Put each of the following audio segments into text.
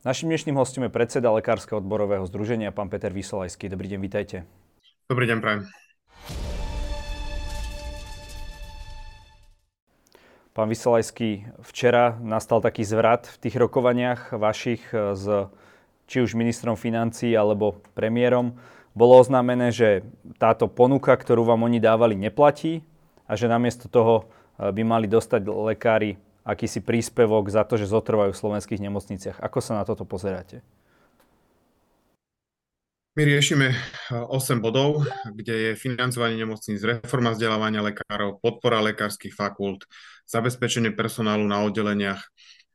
Našim dnešným hostom je predseda Lekárskeho odborového združenia, pán Peter Vysolajský. Dobrý deň, vítajte. Dobrý deň, prajem. Pán Vysolajský, včera nastal taký zvrat v tých rokovaniach vašich s či už ministrom financí alebo premiérom. Bolo oznámené, že táto ponuka, ktorú vám oni dávali, neplatí a že namiesto toho by mali dostať lekári akýsi príspevok za to, že zotrvajú v slovenských nemocniciach. Ako sa na toto pozeráte? My riešime 8 eh, bodov, kde je financovanie nemocníc, reforma vzdelávania lekárov, podpora lekárskych fakult, zabezpečenie personálu na oddeleniach,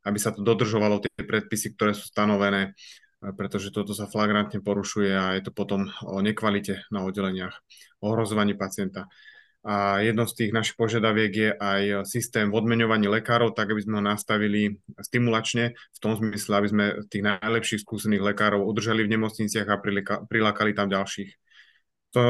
aby sa to dodržovalo tie predpisy, ktoré sú stanovené, eh, pretože toto sa flagrantne porušuje a je to potom o nekvalite na oddeleniach, ohrozovaní pacienta. A jedno z tých našich požiadaviek je aj systém v odmeňovaní lekárov, tak aby sme ho nastavili stimulačne, v tom zmysle, aby sme tých najlepších skúsených lekárov udržali v nemocniciach a prilákali tam ďalších. To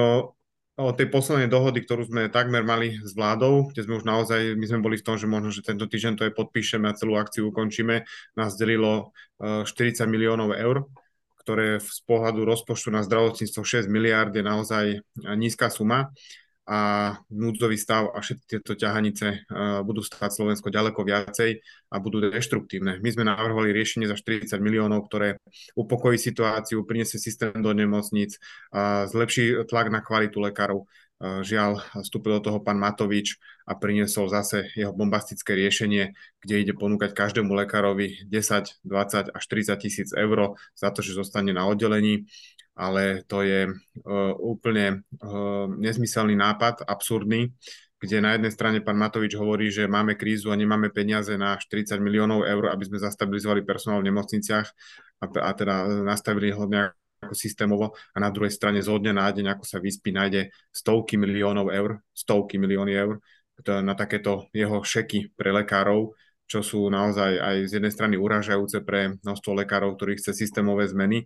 o tej poslednej dohody, ktorú sme takmer mali s vládou, kde sme už naozaj, my sme boli v tom, že možno, že tento týždeň to aj podpíšeme a celú akciu ukončíme, nás delilo 40 e, miliónov eur, ktoré z pohľadu rozpočtu na zdravotníctvo 6 miliárd je naozaj nízka suma a núdzový stav a všetky tieto ťahanice budú stáť Slovensko ďaleko viacej a budú deštruktívne. My sme navrhovali riešenie za 40 miliónov, ktoré upokojí situáciu, priniesie systém do nemocníc, uh, zlepší tlak na kvalitu lekárov. Žiaľ, vstúpil do toho pán Matovič a priniesol zase jeho bombastické riešenie, kde ide ponúkať každému lekárovi 10, 20 až 30 tisíc eur za to, že zostane na oddelení ale to je uh, úplne uh, nezmyselný nápad, absurdný, kde na jednej strane pán Matovič hovorí, že máme krízu a nemáme peniaze na 40 miliónov eur, aby sme zastabilizovali personál v nemocniciach a, a teda nastavili ho nejako systémovo a na druhej strane zo dňa na deň, ako sa vyspí, nájde stovky miliónov eur, stovky milióny eur na takéto jeho šeky pre lekárov, čo sú naozaj aj z jednej strany uražajúce pre množstvo lekárov, ktorí chce systémové zmeny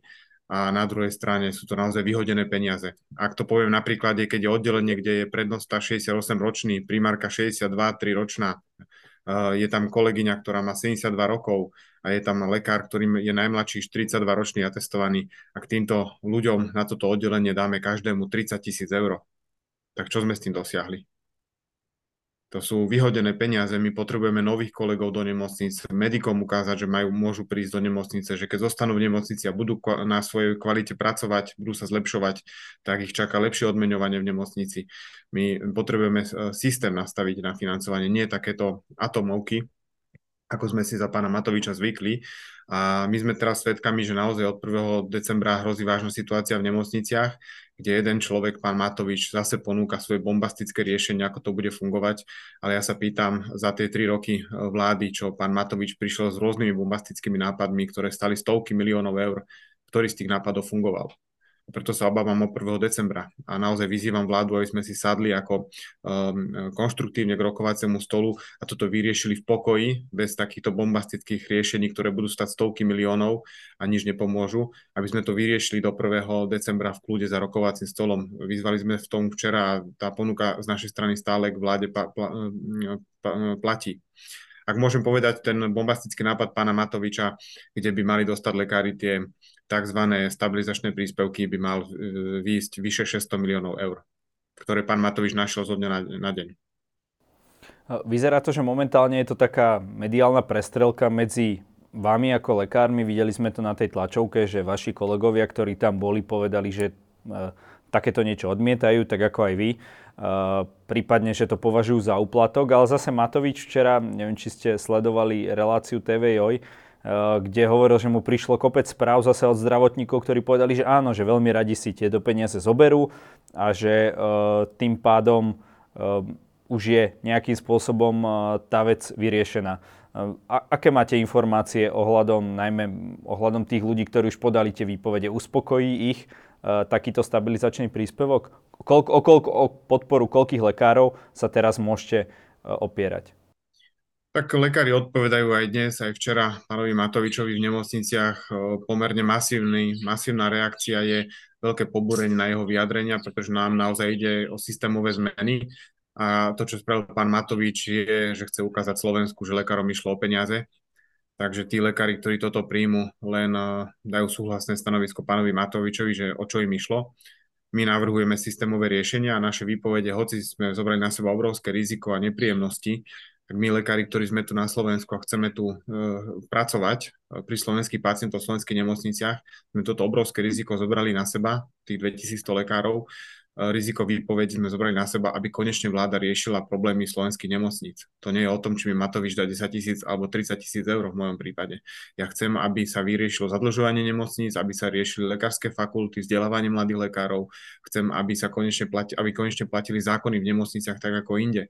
a na druhej strane sú to naozaj vyhodené peniaze. Ak to poviem na príklade, keď je oddelenie, kde je prednosta 68 ročný, primárka 62, 3 ročná, je tam kolegyňa, ktorá má 72 rokov a je tam lekár, ktorý je najmladší 42 ročný atestovaný. Ak týmto ľuďom na toto oddelenie dáme každému 30 tisíc eur, tak čo sme s tým dosiahli? To sú vyhodené peniaze, my potrebujeme nových kolegov do nemocnic, medikom ukázať, že majú, môžu prísť do nemocnice, že keď zostanú v nemocnici a budú na svojej kvalite pracovať, budú sa zlepšovať, tak ich čaká lepšie odmeňovanie v nemocnici. My potrebujeme e, systém nastaviť na financovanie, nie takéto atomovky, ako sme si za pána Matoviča zvykli. A my sme teraz svedkami, že naozaj od 1. decembra hrozí vážna situácia v nemocniciach, kde jeden človek, pán Matovič, zase ponúka svoje bombastické riešenie, ako to bude fungovať. Ale ja sa pýtam za tie tri roky vlády, čo pán Matovič prišiel s rôznymi bombastickými nápadmi, ktoré stali stovky miliónov eur, ktorý z tých nápadov fungoval preto sa obávam o 1. decembra. A naozaj vyzývam vládu, aby sme si sadli ako um, konštruktívne k rokovaciemu stolu a toto vyriešili v pokoji, bez takýchto bombastických riešení, ktoré budú stať stovky miliónov a nič nepomôžu, aby sme to vyriešili do 1. decembra v kľude za rokovacím stolom. Vyzvali sme v tom včera a tá ponuka z našej strany stále k vláde pa, pa, pa, platí ak môžem povedať, ten bombastický nápad pána Matoviča, kde by mali dostať lekári tie tzv. stabilizačné príspevky, by mal e, výjsť vyše 600 miliónov eur, ktoré pán Matovič našiel zo dňa na, na deň. Vyzerá to, že momentálne je to taká mediálna prestrelka medzi vami ako lekármi. Videli sme to na tej tlačovke, že vaši kolegovia, ktorí tam boli, povedali, že e, takéto niečo odmietajú, tak ako aj vy. Uh, prípadne, že to považujú za úplatok, ale zase Matovič včera, neviem, či ste sledovali reláciu TV Joj, uh, kde hovoril, že mu prišlo kopec správ zase od zdravotníkov, ktorí povedali, že áno, že veľmi radi si tieto peniaze zoberú a že uh, tým pádom už je nejakým spôsobom tá vec vyriešená. A, aké máte informácie ohľadom, najmä ohľadom tých ľudí, ktorí už podali tie výpovede? Uspokojí ich takýto stabilizačný príspevok? Koľko, o, koľko, o podporu koľkých lekárov sa teraz môžete opierať? Tak lekári odpovedajú aj dnes, aj včera pánovi Matovičovi v nemocniciach. Pomerne masívny, masívna reakcia je veľké pobúrenie na jeho vyjadrenia, pretože nám naozaj ide o systémové zmeny. A to, čo spravil pán Matovič, je, že chce ukázať Slovensku, že lekárom išlo o peniaze Takže tí lekári, ktorí toto príjmu, len dajú súhlasné stanovisko pánovi Matovičovi, že o čo im išlo. My navrhujeme systémové riešenia a naše výpovede, hoci sme zobrali na seba obrovské riziko a nepríjemnosti, my lekári, ktorí sme tu na Slovensku a chceme tu uh, pracovať uh, pri slovenských pacientov v slovenských nemocniciach, sme toto obrovské riziko zobrali na seba, tých 2100 lekárov, riziko výpovedí sme zobrali na seba, aby konečne vláda riešila problémy slovenských nemocníc. To nie je o tom, či mi Matovič dá 10 tisíc alebo 30 tisíc eur v mojom prípade. Ja chcem, aby sa vyriešilo zadlžovanie nemocníc, aby sa riešili lekárske fakulty, vzdelávanie mladých lekárov. Chcem, aby sa konečne, plati, aby konečne platili zákony v nemocniciach tak ako inde.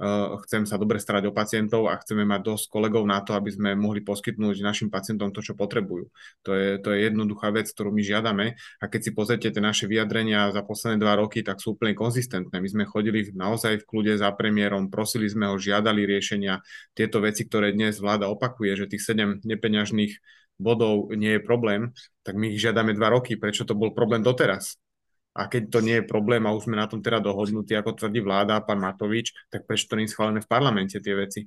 Eh, chcem sa dobre starať o pacientov a chceme mať dosť kolegov na to, aby sme mohli poskytnúť našim pacientom to, čo potrebujú. To je, to je jednoduchá vec, ktorú my žiadame a keď si pozrite tie naše vyjadrenia za posledné dva roky, tak sú úplne konzistentné. My sme chodili naozaj v kľude za premiérom, prosili sme ho, žiadali riešenia. Tieto veci, ktoré dnes vláda opakuje, že tých 7 nepeňažných bodov nie je problém, tak my ich žiadame dva roky. Prečo to bol problém doteraz? A keď to nie je problém a už sme na tom teda dohodnutí, ako tvrdí vláda a pán Matovič, tak prečo to nie je schválené v parlamente tie veci?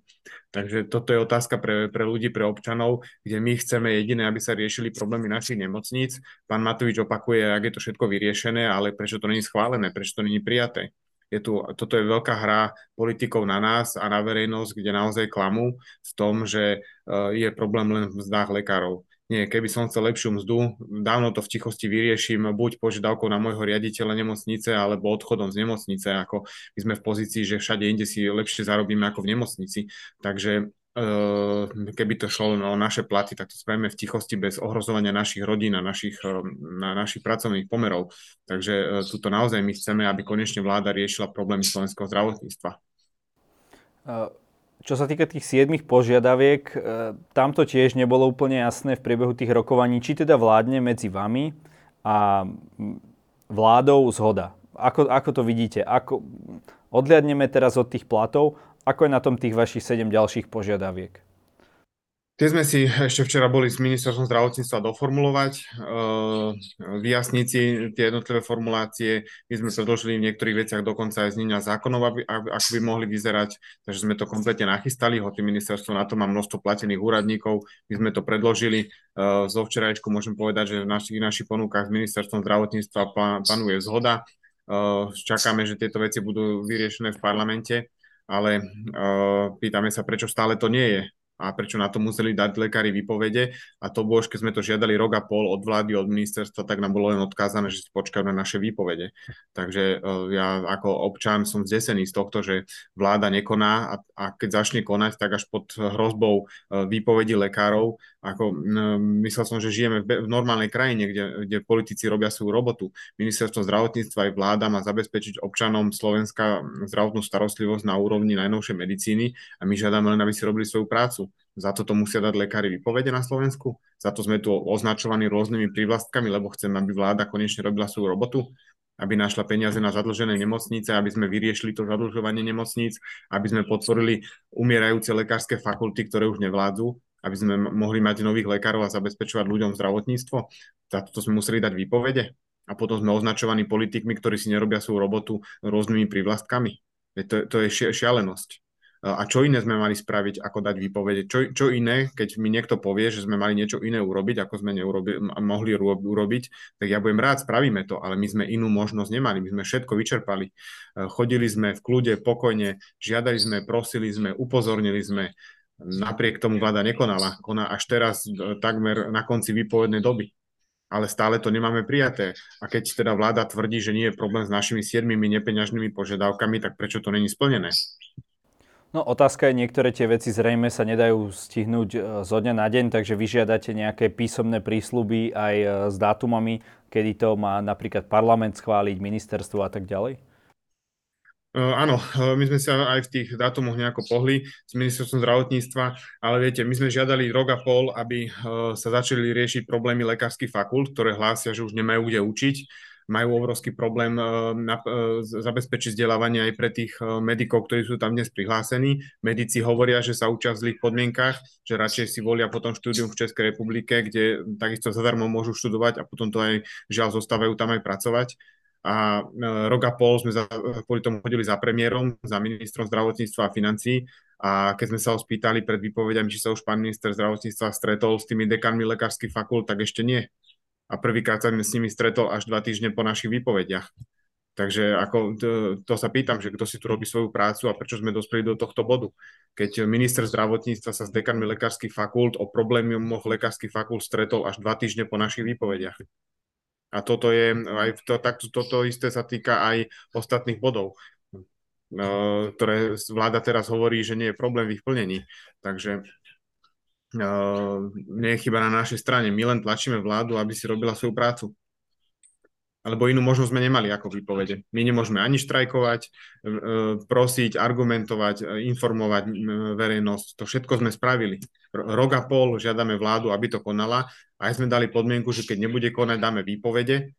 Takže toto je otázka pre, pre ľudí, pre občanov, kde my chceme jediné, aby sa riešili problémy našich nemocníc. Pán Matovič opakuje, ak je to všetko vyriešené, ale prečo to nie je schválené, prečo to nie je prijaté? Je tu, toto je veľká hra politikov na nás a na verejnosť, kde naozaj klamú v tom, že uh, je problém len v mzdách lekárov nie, keby som chcel lepšiu mzdu, dávno to v tichosti vyrieším, buď požiadavkou na môjho riaditeľa nemocnice, alebo odchodom z nemocnice, ako my sme v pozícii, že všade inde si lepšie zarobíme ako v nemocnici. Takže eh, keby to šlo o naše platy, tak to spravíme v tichosti bez ohrozovania našich rodín a našich, eh, na našich pracovných pomerov. Takže eh, tuto naozaj my chceme, aby konečne vláda riešila problémy slovenského zdravotníctva. Čo sa týka tých siedmých požiadaviek, e, tam to tiež nebolo úplne jasné v priebehu tých rokovaní, či teda vládne medzi vami a vládou zhoda. Ako, ako to vidíte? Ako, odliadneme teraz od tých platov, ako je na tom tých vašich sedem ďalších požiadaviek? Tie sme si ešte včera boli s ministerstvom zdravotníctva doformulovať, uh, vyjasniť si tie jednotlivé formulácie. My sme predložili v niektorých veciach dokonca aj znenia zákonov, ako by mohli vyzerať, takže sme to kompletne nachystali, hoci ministerstvo na to má množstvo platených úradníkov. My sme to predložili. Uh, zo včerajšku môžem povedať, že v našich, našich ponúkach s ministerstvom zdravotníctva panuje zhoda. Uh, čakáme, že tieto veci budú vyriešené v parlamente, ale pýtame sa, prečo stále to nie je a prečo na to museli dať lekári výpovede a to bolo, keď sme to žiadali rok a pol od vlády, od ministerstva, tak nám bolo len odkázané, že si počkajú na naše výpovede. Takže uh, ja ako občan som zdesený z tohto, že vláda nekoná a, a keď začne konať, tak až pod hrozbou uh, výpovedí lekárov, ako myslel som, že žijeme v, normálnej krajine, kde, kde politici robia svoju robotu. Ministerstvo zdravotníctva aj vláda má zabezpečiť občanom Slovenska zdravotnú starostlivosť na úrovni najnovšej medicíny a my žiadame len, aby si robili svoju prácu. Za toto musia dať lekári vypovede na Slovensku. Za to sme tu označovaní rôznymi prívlastkami, lebo chceme, aby vláda konečne robila svoju robotu, aby našla peniaze na zadlžené nemocnice, aby sme vyriešili to zadlžovanie nemocníc, aby sme podporili umierajúce lekárske fakulty, ktoré už nevládzu, aby sme mohli mať nových lekárov a zabezpečovať ľuďom zdravotníctvo. Za toto sme museli dať výpovede. A potom sme označovaní politikmi, ktorí si nerobia svoju robotu rôznymi prívlastkami. To, to je šialenosť. A čo iné sme mali spraviť, ako dať výpovede? Čo, čo iné, keď mi niekto povie, že sme mali niečo iné urobiť, ako sme neurobi, mohli urobiť, tak ja budem rád, spravíme to, ale my sme inú možnosť nemali, my sme všetko vyčerpali. E, chodili sme v kľude, pokojne, žiadali sme, prosili sme, upozornili sme, napriek tomu vláda nekonala. Koná až teraz e, takmer na konci výpovednej doby ale stále to nemáme prijaté. A keď teda vláda tvrdí, že nie je problém s našimi siedmimi nepeňažnými požiadavkami, tak prečo to není splnené? No otázka je, niektoré tie veci zrejme sa nedajú stihnúť e, zo dňa na deň, takže vyžiadate nejaké písomné prísľuby aj e, s dátumami, kedy to má napríklad parlament schváliť, ministerstvo a tak ďalej? Uh, áno, my sme sa aj v tých dátumoch nejako pohli s ministerstvom zdravotníctva, ale viete, my sme žiadali rok a pol, aby uh, sa začali riešiť problémy lekárskych fakult, ktoré hlásia, že už nemajú kde učiť majú obrovský problém zabezpečiť vzdelávanie aj pre tých medikov, ktorí sú tam dnes prihlásení. Medici hovoria, že sa učia v zlých podmienkach, že radšej si volia potom štúdium v Českej republike, kde takisto zadarmo môžu študovať a potom to aj žiaľ zostávajú tam aj pracovať a rok a pol sme za, kvôli tomu chodili za premiérom, za ministrom zdravotníctva a financí A keď sme sa ho spýtali pred výpovediami, či sa už pán minister zdravotníctva stretol s tými dekanmi lekárskych fakult, tak ešte nie. A prvýkrát sa s nimi stretol až dva týždne po našich výpovediach. Takže ako, to, to sa pýtam, že kto si tu robí svoju prácu a prečo sme dospeli do tohto bodu. Keď minister zdravotníctva sa s dekanmi lekárskych fakult o problémoch lekárskych fakult stretol až dva týždne po našich výpovediach. A toto je, aj to, tak, toto isté sa týka aj ostatných bodov, no, ktoré vláda teraz hovorí, že nie je problém v ich plnení. Takže no, nie je chyba na našej strane. My len tlačíme vládu, aby si robila svoju prácu alebo inú možnosť sme nemali ako výpovede. My nemôžeme ani štrajkovať, e, prosiť, argumentovať, e, informovať verejnosť. To všetko sme spravili. Rok a pol žiadame vládu, aby to konala. Aj sme dali podmienku, že keď nebude konať, dáme výpovede.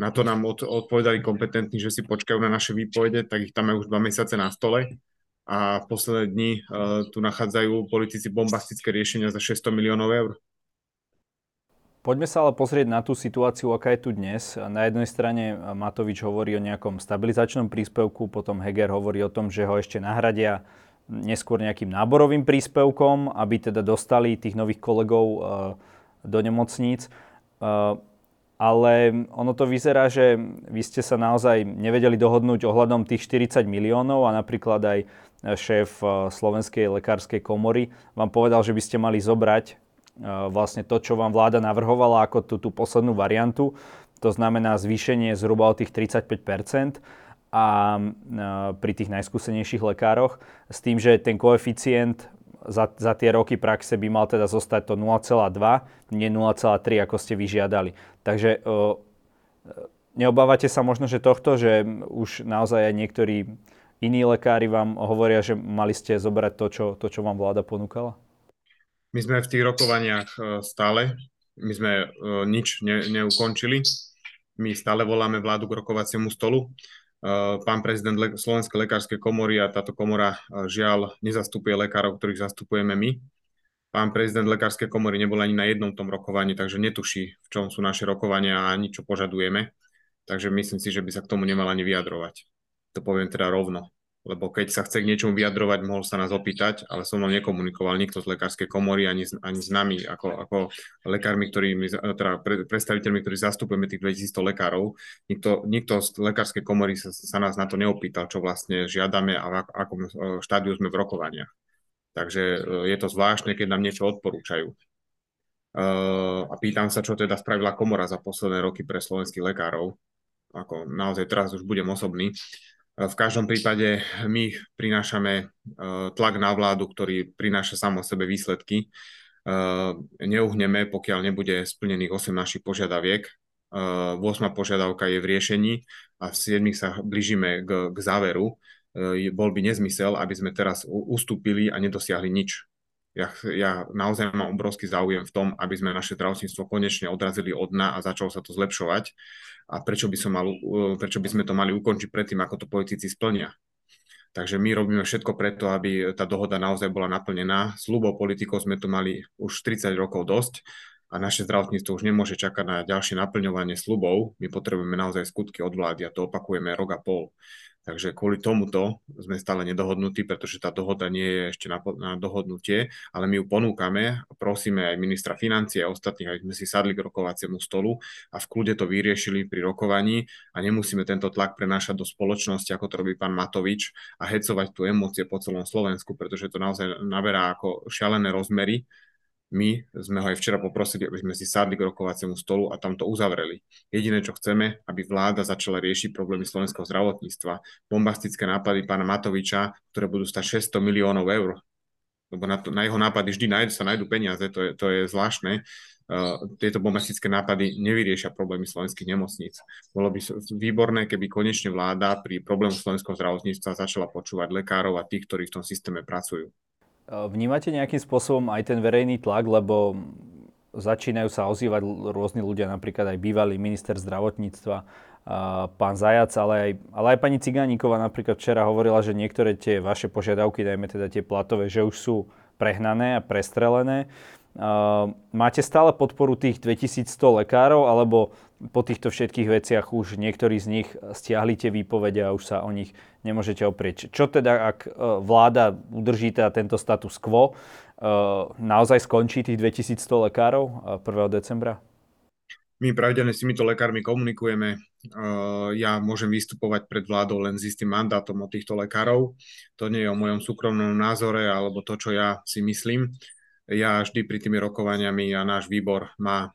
Na to nám od, odpovedali kompetentní, že si počkajú na naše výpovede, tak ich tam aj už dva mesiace na stole. A v posledné dni uh, tu nachádzajú politici bombastické riešenia za 600 miliónov eur. Poďme sa ale pozrieť na tú situáciu, aká je tu dnes. Na jednej strane Matovič hovorí o nejakom stabilizačnom príspevku, potom Heger hovorí o tom, že ho ešte nahradia neskôr nejakým náborovým príspevkom, aby teda dostali tých nových kolegov eh, do nemocníc. Ale ono to vyzerá, že vy ste sa naozaj nevedeli dohodnúť ohľadom tých 40 miliónov a napríklad aj šéf eh, Slovenskej lekárskej komory vám povedal, že by ste mali zobrať vlastne to, čo vám vláda navrhovala ako tú, tú poslednú variantu. To znamená zvýšenie zhruba o tých 35% a pri tých najskúsenejších lekároch s tým, že ten koeficient za, za tie roky praxe by mal teda zostať to 0,2, nie 0,3, ako ste vyžiadali. Takže neobávate sa možno, že tohto, že už naozaj aj niektorí iní lekári vám hovoria, že mali ste zobrať to, čo, to, čo vám vláda ponúkala? My sme v tých rokovaniach e, stále, my sme e, nič ne, neukončili, my stále voláme vládu k rokovaciemu stolu. E, pán prezident Slovenskej lekárskej komory a táto komora žiaľ nezastupuje lekárov, ktorých zastupujeme my. Pán prezident lekárskej komory nebol ani na jednom tom rokovaní, takže netuší, v čom sú naše rokovania a ani čo požadujeme. Takže myslím si, že by sa k tomu nemal ani vyjadrovať. To poviem teda rovno lebo keď sa chce k niečomu vyjadrovať, mohol sa nás opýtať, ale som mnou nekomunikoval nikto z lekárskej komory ani, ani s nami, ako, ako lekármi, ktorí, teda predstaviteľmi, ktorí zastupujeme tých 2000 lekárov. Nikto, nikto z lekárskej komory sa, sa nás na to neopýtal, čo vlastne žiadame a v akom e, štádiu sme v rokovaniach. Takže e, je to zvláštne, keď nám niečo odporúčajú. Uh, a pýtam sa, čo teda spravila komora za posledné roky pre slovenských lekárov. Ako naozaj teraz už budem osobný. V každom prípade my prinášame e, tlak na vládu, ktorý prináša sám o sebe výsledky. E, neuhneme, pokiaľ nebude splnených 8 našich požiadaviek. 8 e, požiadavka je v riešení a v 7 sa blížime k, k záveru. Bol by nezmysel, aby sme teraz ustúpili a nedosiahli nič. Ja, ja naozaj mám obrovský záujem v tom, aby sme naše zdravotníctvo konečne odrazili od dna a začalo sa to zlepšovať a prečo by, som mal, prečo by sme to mali ukončiť predtým, ako to politici splnia. Takže my robíme všetko preto, aby tá dohoda naozaj bola naplnená. Slubov politikov sme tu mali už 30 rokov dosť a naše zdravotníctvo už nemôže čakať na ďalšie naplňovanie slubov. My potrebujeme naozaj skutky od vlády a to opakujeme rok a pol. Takže kvôli tomuto sme stále nedohodnutí, pretože tá dohoda nie je ešte na, na dohodnutie, ale my ju ponúkame a prosíme aj ministra financie a ostatných, aby sme si sadli k rokovaciemu stolu a v kľude to vyriešili pri rokovaní a nemusíme tento tlak prenášať do spoločnosti, ako to robí pán Matovič a hecovať tu emócie po celom Slovensku, pretože to naozaj naberá ako šialené rozmery my sme ho aj včera poprosili, aby sme si sadli k rokovaciemu stolu a tam to uzavreli. Jediné, čo chceme, aby vláda začala riešiť problémy slovenského zdravotníctva. Bombastické nápady pána Matoviča, ktoré budú stať 600 miliónov eur. Lebo na, to, na jeho nápady vždy nájdu, sa nájdú peniaze, to je, to je zvláštne. Uh, tieto bombastické nápady nevyriešia problémy slovenských nemocníc. Bolo by výborné, keby konečne vláda pri problému slovenského zdravotníctva začala počúvať lekárov a tých, ktorí v tom systéme pracujú. Vnímate nejakým spôsobom aj ten verejný tlak, lebo začínajú sa ozývať rôzni ľudia, napríklad aj bývalý minister zdravotníctva, pán Zajac, ale aj, ale aj pani Cigáníková napríklad včera hovorila, že niektoré tie vaše požiadavky, dajme teda tie platové, že už sú prehnané a prestrelené. Máte stále podporu tých 2100 lekárov, alebo po týchto všetkých veciach už niektorí z nich stiahli tie výpovede a už sa o nich nemôžete oprieť. Čo teda, ak e, vláda udrží teda tento status quo, e, naozaj skončí tých 2100 lekárov 1. E, decembra? My pravidelne s týmito lekármi komunikujeme. Ja môžem vystupovať pred vládou len s istým mandátom od týchto lekárov. To nie je o mojom súkromnom názore alebo to, čo ja si myslím. Ja vždy pri tými rokovaniami a náš výbor má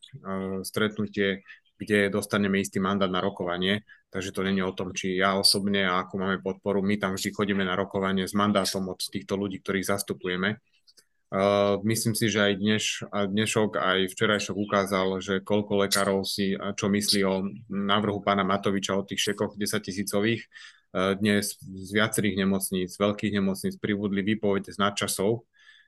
stretnutie kde dostaneme istý mandát na rokovanie, takže to není o tom, či ja osobne a ako máme podporu, my tam vždy chodíme na rokovanie s mandátom od týchto ľudí, ktorých zastupujeme. Uh, myslím si, že aj dneš, dnešok, aj včerajšok ukázal, že koľko lekárov si čo myslí o návrhu pána Matoviča o tých šekoch 10 tisícových. Uh, dnes z viacerých nemocníc, veľkých nemocníc pribudli výpovede z nadčasov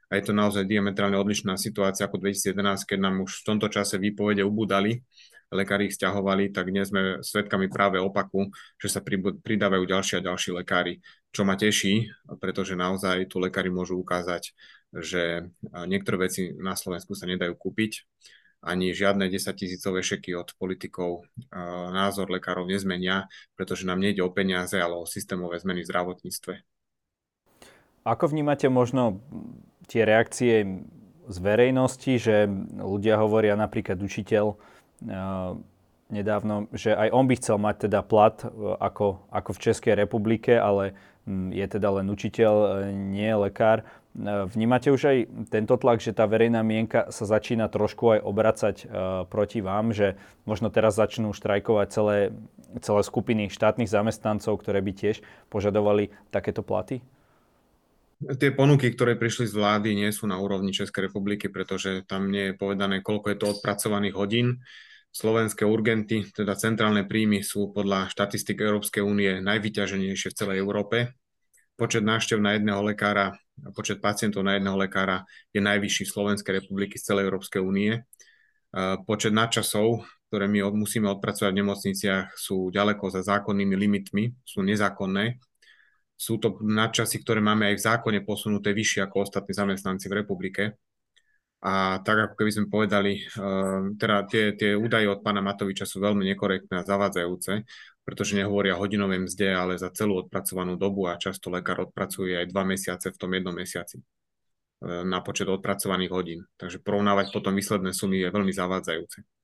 a je to naozaj diametrálne odlišná situácia ako 2011, keď nám už v tomto čase výpovede ubudali lekári ich stiahovali, tak dnes sme svedkami práve opaku, že sa pridávajú ďalší a ďalší lekári, čo ma teší, pretože naozaj tu lekári môžu ukázať, že niektoré veci na Slovensku sa nedajú kúpiť, ani žiadne 10 tisícové šeky od politikov názor lekárov nezmenia, pretože nám nejde o peniaze, ale o systémové zmeny v zdravotníctve. Ako vnímate možno tie reakcie z verejnosti, že ľudia hovoria napríklad učiteľ, nedávno, že aj on by chcel mať teda plat e, ako, ako v Českej republike, ale je teda len učiteľ, e, nie lekár. E, vnímate už aj tento tlak, že tá verejná mienka sa začína trošku aj obracať proti vám, že možno teraz začnú štrajkovať celé, celé skupiny štátnych zamestnancov, ktoré by tiež požadovali takéto platy? Tie ponuky, ktoré prišli z vlády, nie sú na úrovni Českej republiky, pretože tam nie je povedané, koľko je to odpracovaných hodín slovenské urgenty, teda centrálne príjmy sú podľa štatistik Európskej únie najvyťaženejšie v celej Európe. Počet návštev na jedného lekára, počet pacientov na jedného lekára je najvyšší v Slovenskej republiky z celej Európskej únie. Počet nadčasov, ktoré my musíme odpracovať v nemocniciach, sú ďaleko za zákonnými limitmi, sú nezákonné. Sú to nadčasy, ktoré máme aj v zákone posunuté vyššie ako ostatní zamestnanci v republike a tak ako keby sme povedali, ehm, teda tie, tie údaje od pána Matoviča sú veľmi nekorektné a zavádzajúce, pretože nehovoria hodinovej mzde, ale za celú odpracovanú dobu a často lekár odpracuje aj dva mesiace v tom jednom mesiaci ehm, na počet odpracovaných hodín. Takže porovnávať potom výsledné sumy je veľmi zavádzajúce.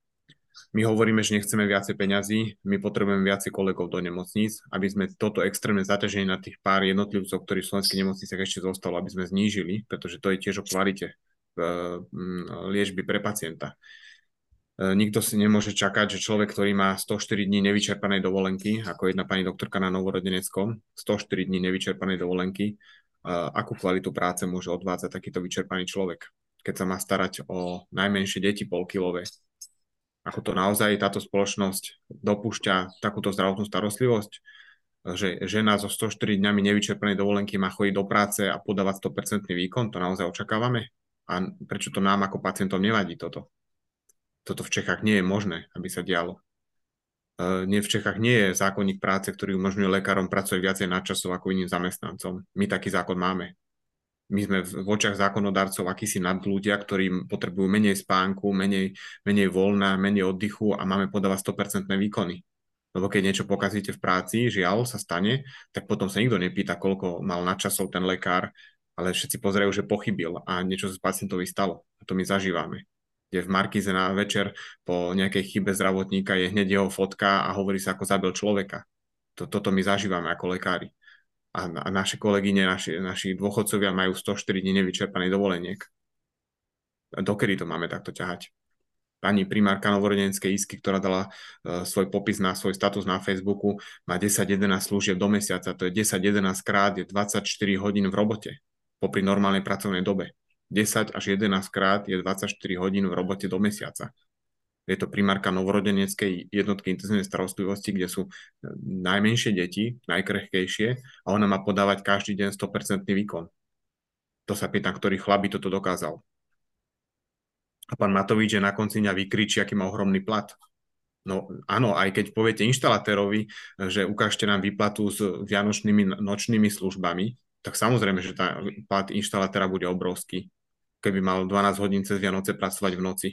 My hovoríme, že nechceme viacej peňazí, my potrebujeme viacej kolegov do nemocníc, aby sme toto extrémne zaťaženie na tých pár jednotlivcov, ktorí v slovenských nemocniciach ešte zostalo, aby sme znížili, pretože to je tiež o kvalite Mm, liečby pre pacienta. E, nikto si nemôže čakať, že človek, ktorý má 104 dní nevyčerpanej dovolenky, ako jedna pani doktorka na Novorodeneckom, 104 dní nevyčerpanej dovolenky, e, akú kvalitu práce môže odvádzať takýto vyčerpaný človek, keď sa má starať o najmenšie deti polkilové. Ako to naozaj táto spoločnosť dopúšťa takúto zdravotnú starostlivosť, že žena so 104 dňami nevyčerpanej dovolenky má chodiť do práce a podávať 100% výkon, to naozaj očakávame? A prečo to nám ako pacientom nevadí toto? Toto v Čechách nie je možné, aby sa dialo. Uh, nie v Čechách nie je zákonník práce, ktorý umožňuje lekárom pracovať viacej nadčasov ako iným zamestnancom. My taký zákon máme. My sme v očiach zákonodarcov akýsi nadľudia, ktorí potrebujú menej spánku, menej, menej voľna, menej oddychu a máme podávať 100% výkony. Lebo keď niečo pokazíte v práci, žiaľ sa stane, tak potom sa nikto nepýta, koľko mal nadčasov ten lekár, ale všetci pozerajú, že pochybil a niečo sa pacientovi stalo. A to my zažívame. Kde v Markize na večer po nejakej chybe zdravotníka je hneď jeho fotka a hovorí sa, ako zabil človeka. To, toto my zažívame ako lekári. A, naše kolegyne, naši, naši dôchodcovia majú 104 dní nevyčerpaných dovoleniek. Dokedy to máme takto ťahať? pani primárka novorodenskej isky, ktorá dala uh, svoj popis na svoj status na Facebooku, má 10-11 služieb do mesiaca, to je 10-11 krát, je 24 hodín v robote popri normálnej pracovnej dobe. 10 až 11 krát je 24 hodín v robote do mesiaca. Je to primárka novorodeneckej jednotky intenzívnej starostlivosti, kde sú e, najmenšie deti, najkrehkejšie a ona má podávať každý deň 100% výkon. To sa pýtam, ktorý chlap by toto dokázal. A pán Matovič je na konci dňa vykričí, aký má ohromný plat. No áno, aj keď poviete inštalatérovi, že ukážte nám výplatu s vianočnými nočnými službami, tak samozrejme, že tá plat inštalatéra bude obrovský. keby mal 12 hodín cez Vianoce pracovať v noci.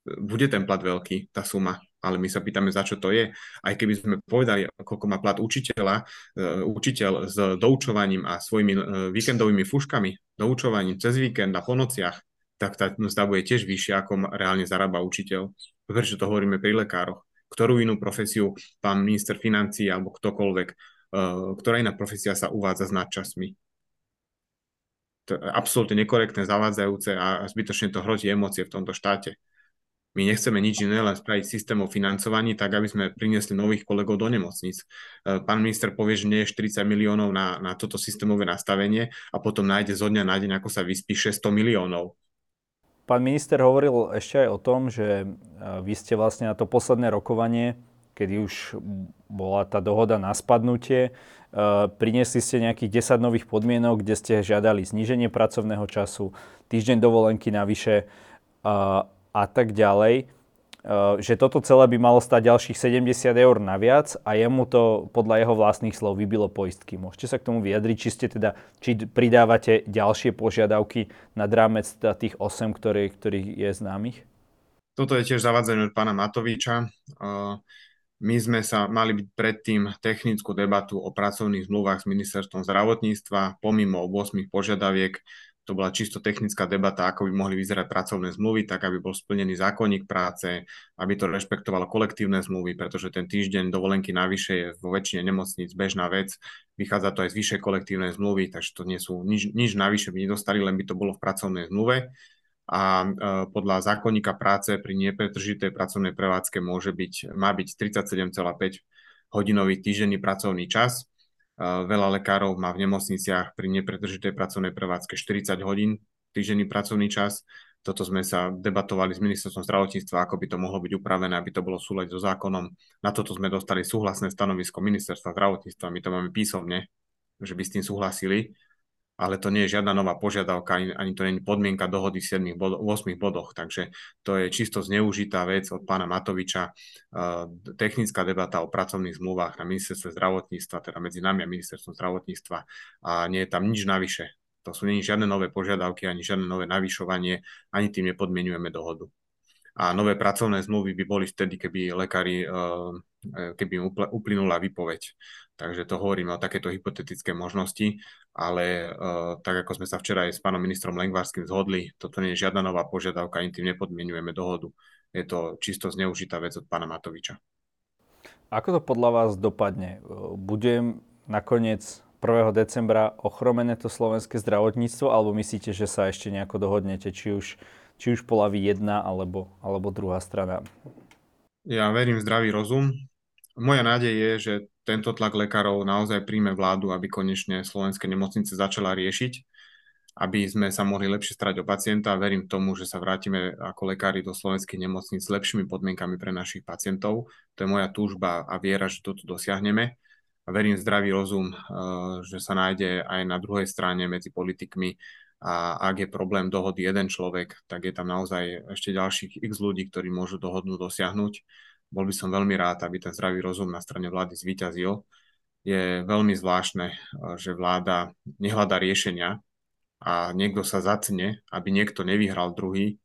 Bude ten plat veľký, tá suma, ale my sa pýtame, za čo to je. Aj keby sme povedali, koľko má plat učiteľa, uh, učiteľ s doučovaním a svojimi uh, víkendovými fuškami, doučovaním cez víkend a po nociach, tak tá mzda bude tiež vyššia, ako reálne zarába učiteľ. Prečo to hovoríme pri lekároch? Ktorú inú profesiu pán minister financí alebo ktokoľvek, uh, ktorá iná profesia sa uvádza s nadčasmi? To je absolútne nekorektné, zavádzajúce a zbytočne to hrozí emócie v tomto štáte. My nechceme nič iné, len spraviť systém o financovaní, tak aby sme priniesli nových kolegov do nemocníc. E, pán minister povie, že nie je 40 miliónov na, na toto systémové nastavenie a potom nájde zo dňa na deň, ako sa vyspíše 100 miliónov. Pán minister hovoril ešte aj o tom, že e, vy ste vlastne na to posledné rokovanie, kedy už bola tá dohoda na spadnutie, e, priniesli ste nejakých 10 nových podmienok, kde ste žiadali zníženie pracovného času, týždeň dovolenky navyše a tak ďalej, eh, že toto celé by malo stať ďalších 70 eur naviac a jemu to podľa jeho vlastných slov vybilo poistky. Môžete sa k tomu vyjadriť, či ste teda, či pridávate ďalšie požiadavky nad rámec teda tých 8, ktorých, ktorých je známych? Toto je tiež zavadzené od pána Matoviča. Eh, my sme sa mali byť predtým technickú debatu o pracovných zmluvách s ministerstvom zdravotníctva, pomimo 8 požiadaviek to bola čisto technická debata, ako by mohli vyzerať pracovné zmluvy, tak aby bol splnený zákonník práce, aby to rešpektovalo kolektívne zmluvy, pretože ten týždeň dovolenky navyše je vo väčšine nemocníc bežná vec. Vychádza to aj z vyššej kolektívnej zmluvy, takže to nie sú nič, nič navyše by nedostali, len by to bolo v pracovnej zmluve. A e, podľa zákonníka práce pri nepretržitej pracovnej prevádzke môže byť, má byť 37,5 hodinový týždenný pracovný čas Veľa lekárov má v nemocniciach pri nepretržitej pracovnej prevádzke 40 hodín týždenný pracovný čas. Toto sme sa debatovali s ministerstvom zdravotníctva, ako by to mohlo byť upravené, aby to bolo súľať so zákonom. Na toto sme dostali súhlasné stanovisko ministerstva zdravotníctva, my to máme písomne, že by s tým súhlasili ale to nie je žiadna nová požiadavka, ani, ani to nie je podmienka dohody v 7 bod, 8 bodoch, takže to je čisto zneužitá vec od pána Matoviča. Uh, technická debata o pracovných zmluvách na ministerstve zdravotníctva, teda medzi nami a ministerstvom zdravotníctva a nie je tam nič navyše. To sú nie žiadne nové požiadavky, ani žiadne nové navyšovanie, ani tým nepodmienujeme dohodu. A nové pracovné zmluvy by boli vtedy, keby lekári, uh, keby im uplynula výpoveď. Takže to hovoríme o takéto hypotetické možnosti, ale uh, tak ako sme sa včera aj s pánom ministrom Lengvarským zhodli, toto nie je žiadna nová požiadavka, ani tým nepodmienujeme dohodu. Je to čisto zneužitá vec od pána Matoviča. Ako to podľa vás dopadne? Bude nakoniec 1. decembra ochromené to slovenské zdravotníctvo, alebo myslíte, že sa ešte nejako dohodnete, či už, či už polaví jedna alebo, alebo druhá strana? Ja verím v zdravý rozum. Moja nádej je, že tento tlak lekárov naozaj príjme vládu, aby konečne slovenské nemocnice začala riešiť, aby sme sa mohli lepšie starať o pacienta. Verím tomu, že sa vrátime ako lekári do slovenských nemocníc s lepšími podmienkami pre našich pacientov. To je moja túžba a viera, že toto dosiahneme. A verím zdravý rozum, eh, že sa nájde aj na druhej strane medzi politikmi a ak je problém dohody jeden človek, tak je tam naozaj ešte ďalších x ľudí, ktorí môžu dohodnú dosiahnuť bol by som veľmi rád, aby ten zdravý rozum na strane vlády zvíťazil. Je veľmi zvláštne, eh, že vláda nehľadá riešenia a niekto sa zacne, aby niekto nevyhral druhý,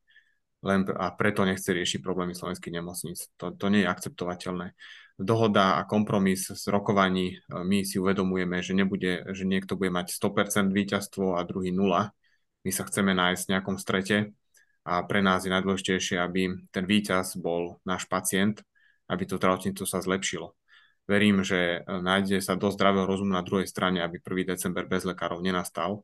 len a preto nechce riešiť problémy slovenských nemocníc. To, to nie je akceptovateľné. Dohoda a kompromis z rokovaní, eh, my si uvedomujeme, že, nebude, že niekto bude mať 100% víťazstvo a druhý nula. My sa chceme nájsť v nejakom strete a pre nás je najdôležitejšie, aby ten víťaz bol náš pacient aby to zdravotníctvo sa zlepšilo. Verím, že e, nájde sa dosť zdravého rozumu na druhej strane, aby 1. december bez lekárov nenastal.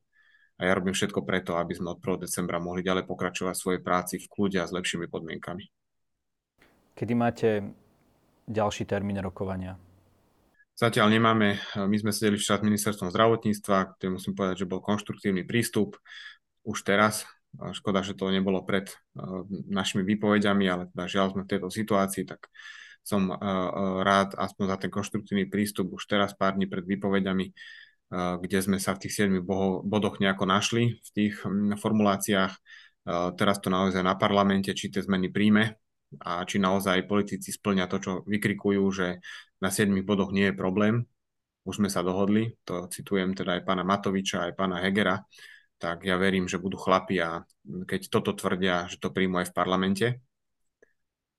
A ja robím všetko preto, aby sme od 1. decembra mohli ďalej pokračovať v svojej práci v kľude a s lepšími podmienkami. Kedy máte ďalší termín rokovania? Zatiaľ nemáme, my sme sedeli včera s ministerstvom zdravotníctva, kde musím povedať, že bol konštruktívny prístup už teraz. Škoda, že to nebolo pred e, našimi výpovediami, ale teda žiaľ sme v tejto situácii, tak som rád aspoň za ten konštruktívny prístup už teraz pár dní pred výpovediami, kde sme sa v tých 7 bodoch nejako našli v tých formuláciách. Teraz to naozaj na parlamente, či tie zmeny príjme a či naozaj politici splňa to, čo vykrikujú, že na 7 bodoch nie je problém. Už sme sa dohodli, to citujem teda aj pána Matoviča, aj pána Hegera, tak ja verím, že budú chlapi a keď toto tvrdia, že to príjmu aj v parlamente,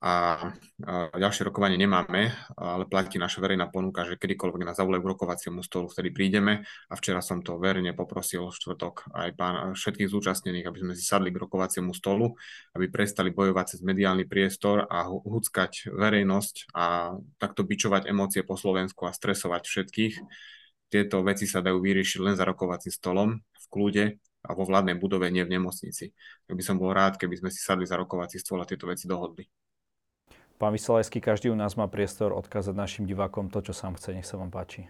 a ďalšie rokovanie nemáme, ale platí naša verejná ponuka, že kedykoľvek nás zavolajú k rokovaciemu stolu, vtedy prídeme a včera som to verejne poprosil v štvrtok aj pán, všetkých zúčastnených, aby sme si sadli k rokovaciemu stolu, aby prestali bojovať cez mediálny priestor a huckať verejnosť a takto bičovať emócie po Slovensku a stresovať všetkých. Tieto veci sa dajú vyriešiť len za rokovacím stolom v kľude a vo vládnej budove, nie v nemocnici. Tak by som bol rád, keby sme si sadli za rokovací stôl a tieto veci dohodli. Pán Vysolajský, každý u nás má priestor odkázať našim divákom to, čo sám chce. Nech sa vám páči.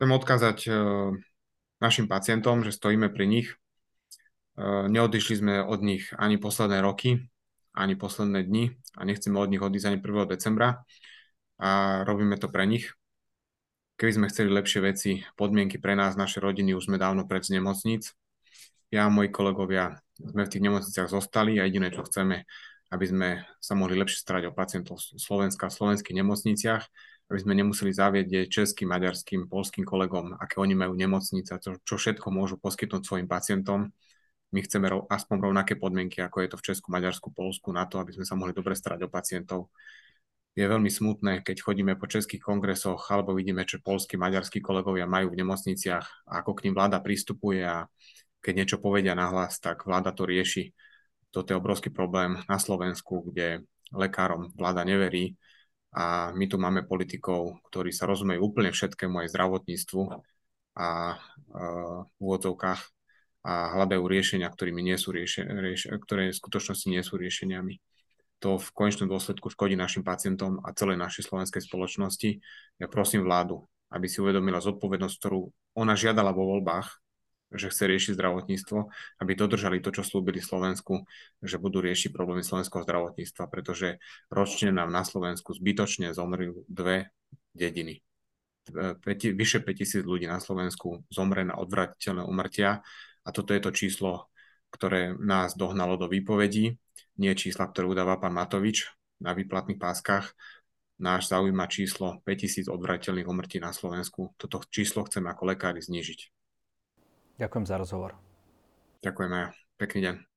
Chcem odkázať e, našim pacientom, že stojíme pri nich. E, neodišli sme od nich ani posledné roky, ani posledné dni a nechceme od nich odísť ani 1. decembra a robíme to pre nich. Keby sme chceli lepšie veci, podmienky pre nás, naše rodiny, už sme dávno pred z nemocníc. Ja a moji kolegovia sme v tých nemocniciach zostali a jediné, čo chceme, aby sme sa mohli lepšie starať o pacientov Slovenska v slovenských nemocniciach, aby sme nemuseli zavieť českým, maďarským, polským kolegom, aké oni majú nemocnice, čo, čo všetko môžu poskytnúť svojim pacientom. My chceme rov, aspoň rovnaké podmienky, ako je to v Česku, Maďarsku, Polsku, na to, aby sme sa mohli dobre starať o pacientov. Je veľmi smutné, keď chodíme po českých kongresoch alebo vidíme, čo polskí, maďarskí kolegovia majú v nemocniciach, ako k ním vláda pristupuje a keď niečo povedia nahlas, tak vláda to rieši toto je obrovský problém na Slovensku, kde lekárom vláda neverí a my tu máme politikov, ktorí sa rozumejú úplne všetkému aj zdravotníctvu a v úvodzovkách a hľadajú riešenia, ktorými nie sú riešenia, rieš, ktoré v skutočnosti nie sú riešeniami. To v konečnom dôsledku škodí našim pacientom a celej našej slovenskej spoločnosti. Ja prosím vládu, aby si uvedomila zodpovednosť, ktorú ona žiadala vo voľbách že chce riešiť zdravotníctvo, aby dodržali to, čo slúbili Slovensku, že budú riešiť problémy slovenského zdravotníctva, pretože ročne nám na Slovensku zbytočne zomrú dve dediny. Peti, vyše 5000 ľudí na Slovensku zomre na odvratiteľné umrtia a toto je to číslo, ktoré nás dohnalo do výpovedí, nie čísla, ktoré udáva pán Matovič na výplatných páskach. Náš zaujíma číslo 5000 odvratiteľných umrtí na Slovensku. Toto číslo chceme ako lekári znižiť. Ďakujem za rozhovor. Ďakujem aj. Pekný deň.